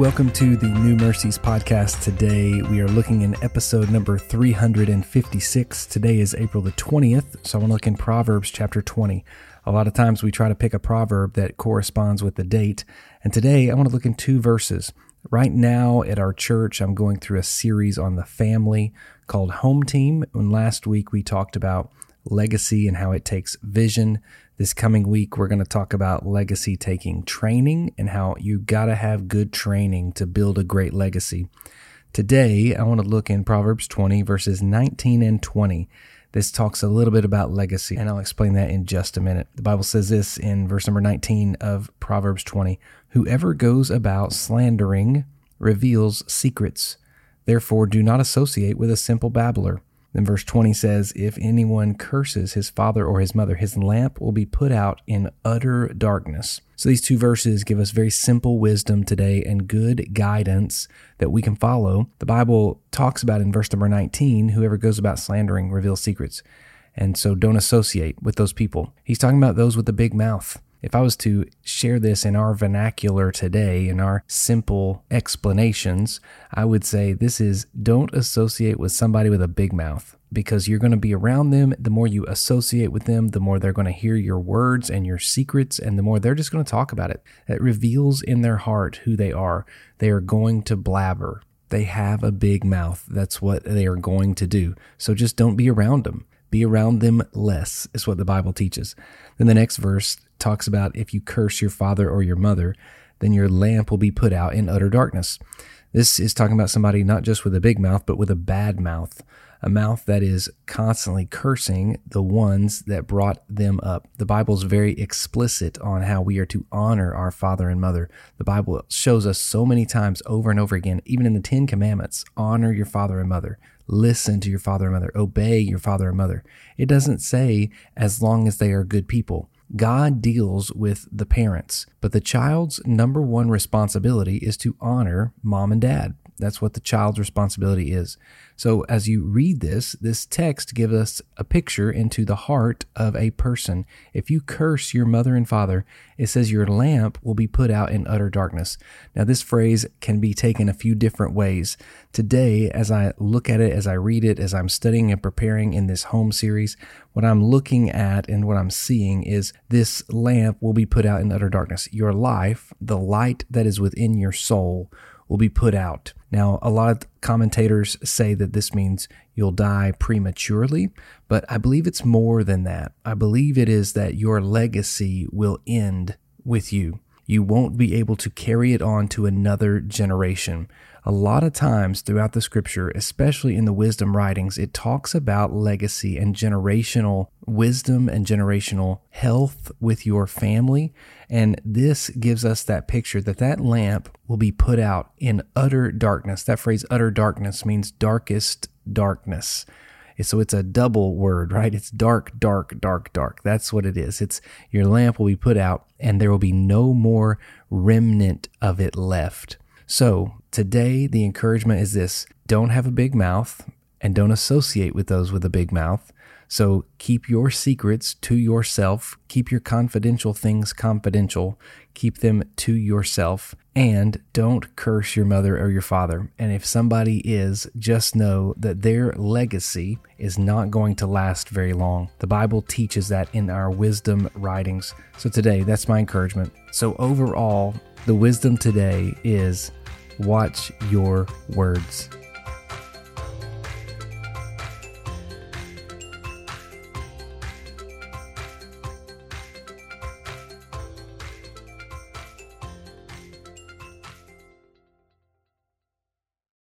Welcome to the New Mercies podcast. Today we are looking in episode number 356. Today is April the 20th, so I want to look in Proverbs chapter 20. A lot of times we try to pick a proverb that corresponds with the date, and today I want to look in two verses. Right now at our church, I'm going through a series on the family called Home Team. And last week we talked about legacy and how it takes vision. This coming week, we're going to talk about legacy taking training and how you got to have good training to build a great legacy. Today, I want to look in Proverbs 20, verses 19 and 20. This talks a little bit about legacy, and I'll explain that in just a minute. The Bible says this in verse number 19 of Proverbs 20 Whoever goes about slandering reveals secrets. Therefore, do not associate with a simple babbler. Then verse 20 says, If anyone curses his father or his mother, his lamp will be put out in utter darkness. So these two verses give us very simple wisdom today and good guidance that we can follow. The Bible talks about in verse number 19, whoever goes about slandering reveals secrets. And so don't associate with those people. He's talking about those with the big mouth. If I was to share this in our vernacular today, in our simple explanations, I would say this is don't associate with somebody with a big mouth because you're going to be around them. The more you associate with them, the more they're going to hear your words and your secrets, and the more they're just going to talk about it. It reveals in their heart who they are. They are going to blabber. They have a big mouth. That's what they are going to do. So just don't be around them. Be around them less, is what the Bible teaches. Then the next verse talks about if you curse your father or your mother, then your lamp will be put out in utter darkness. This is talking about somebody not just with a big mouth, but with a bad mouth, a mouth that is constantly cursing the ones that brought them up. The Bible is very explicit on how we are to honor our father and mother. The Bible shows us so many times over and over again, even in the Ten Commandments honor your father and mother, listen to your father and mother, obey your father and mother. It doesn't say as long as they are good people. God deals with the parents, but the child's number one responsibility is to honor mom and dad. That's what the child's responsibility is. So, as you read this, this text gives us a picture into the heart of a person. If you curse your mother and father, it says your lamp will be put out in utter darkness. Now, this phrase can be taken a few different ways. Today, as I look at it, as I read it, as I'm studying and preparing in this home series, what I'm looking at and what I'm seeing is this lamp will be put out in utter darkness. Your life, the light that is within your soul, will be put out. Now, a lot of commentators say that this means you'll die prematurely, but I believe it's more than that. I believe it is that your legacy will end with you. You won't be able to carry it on to another generation. A lot of times throughout the scripture, especially in the wisdom writings, it talks about legacy and generational wisdom and generational health with your family. And this gives us that picture that that lamp will be put out in utter darkness. That phrase, utter darkness, means darkest darkness. So it's a double word, right? It's dark, dark, dark, dark. That's what it is. It's your lamp will be put out and there will be no more remnant of it left. So today, the encouragement is this don't have a big mouth and don't associate with those with a big mouth. So keep your secrets to yourself, keep your confidential things confidential, keep them to yourself, and don't curse your mother or your father. And if somebody is, just know that their legacy is not going to last very long. The Bible teaches that in our wisdom writings. So today, that's my encouragement. So overall, the wisdom today is watch your words.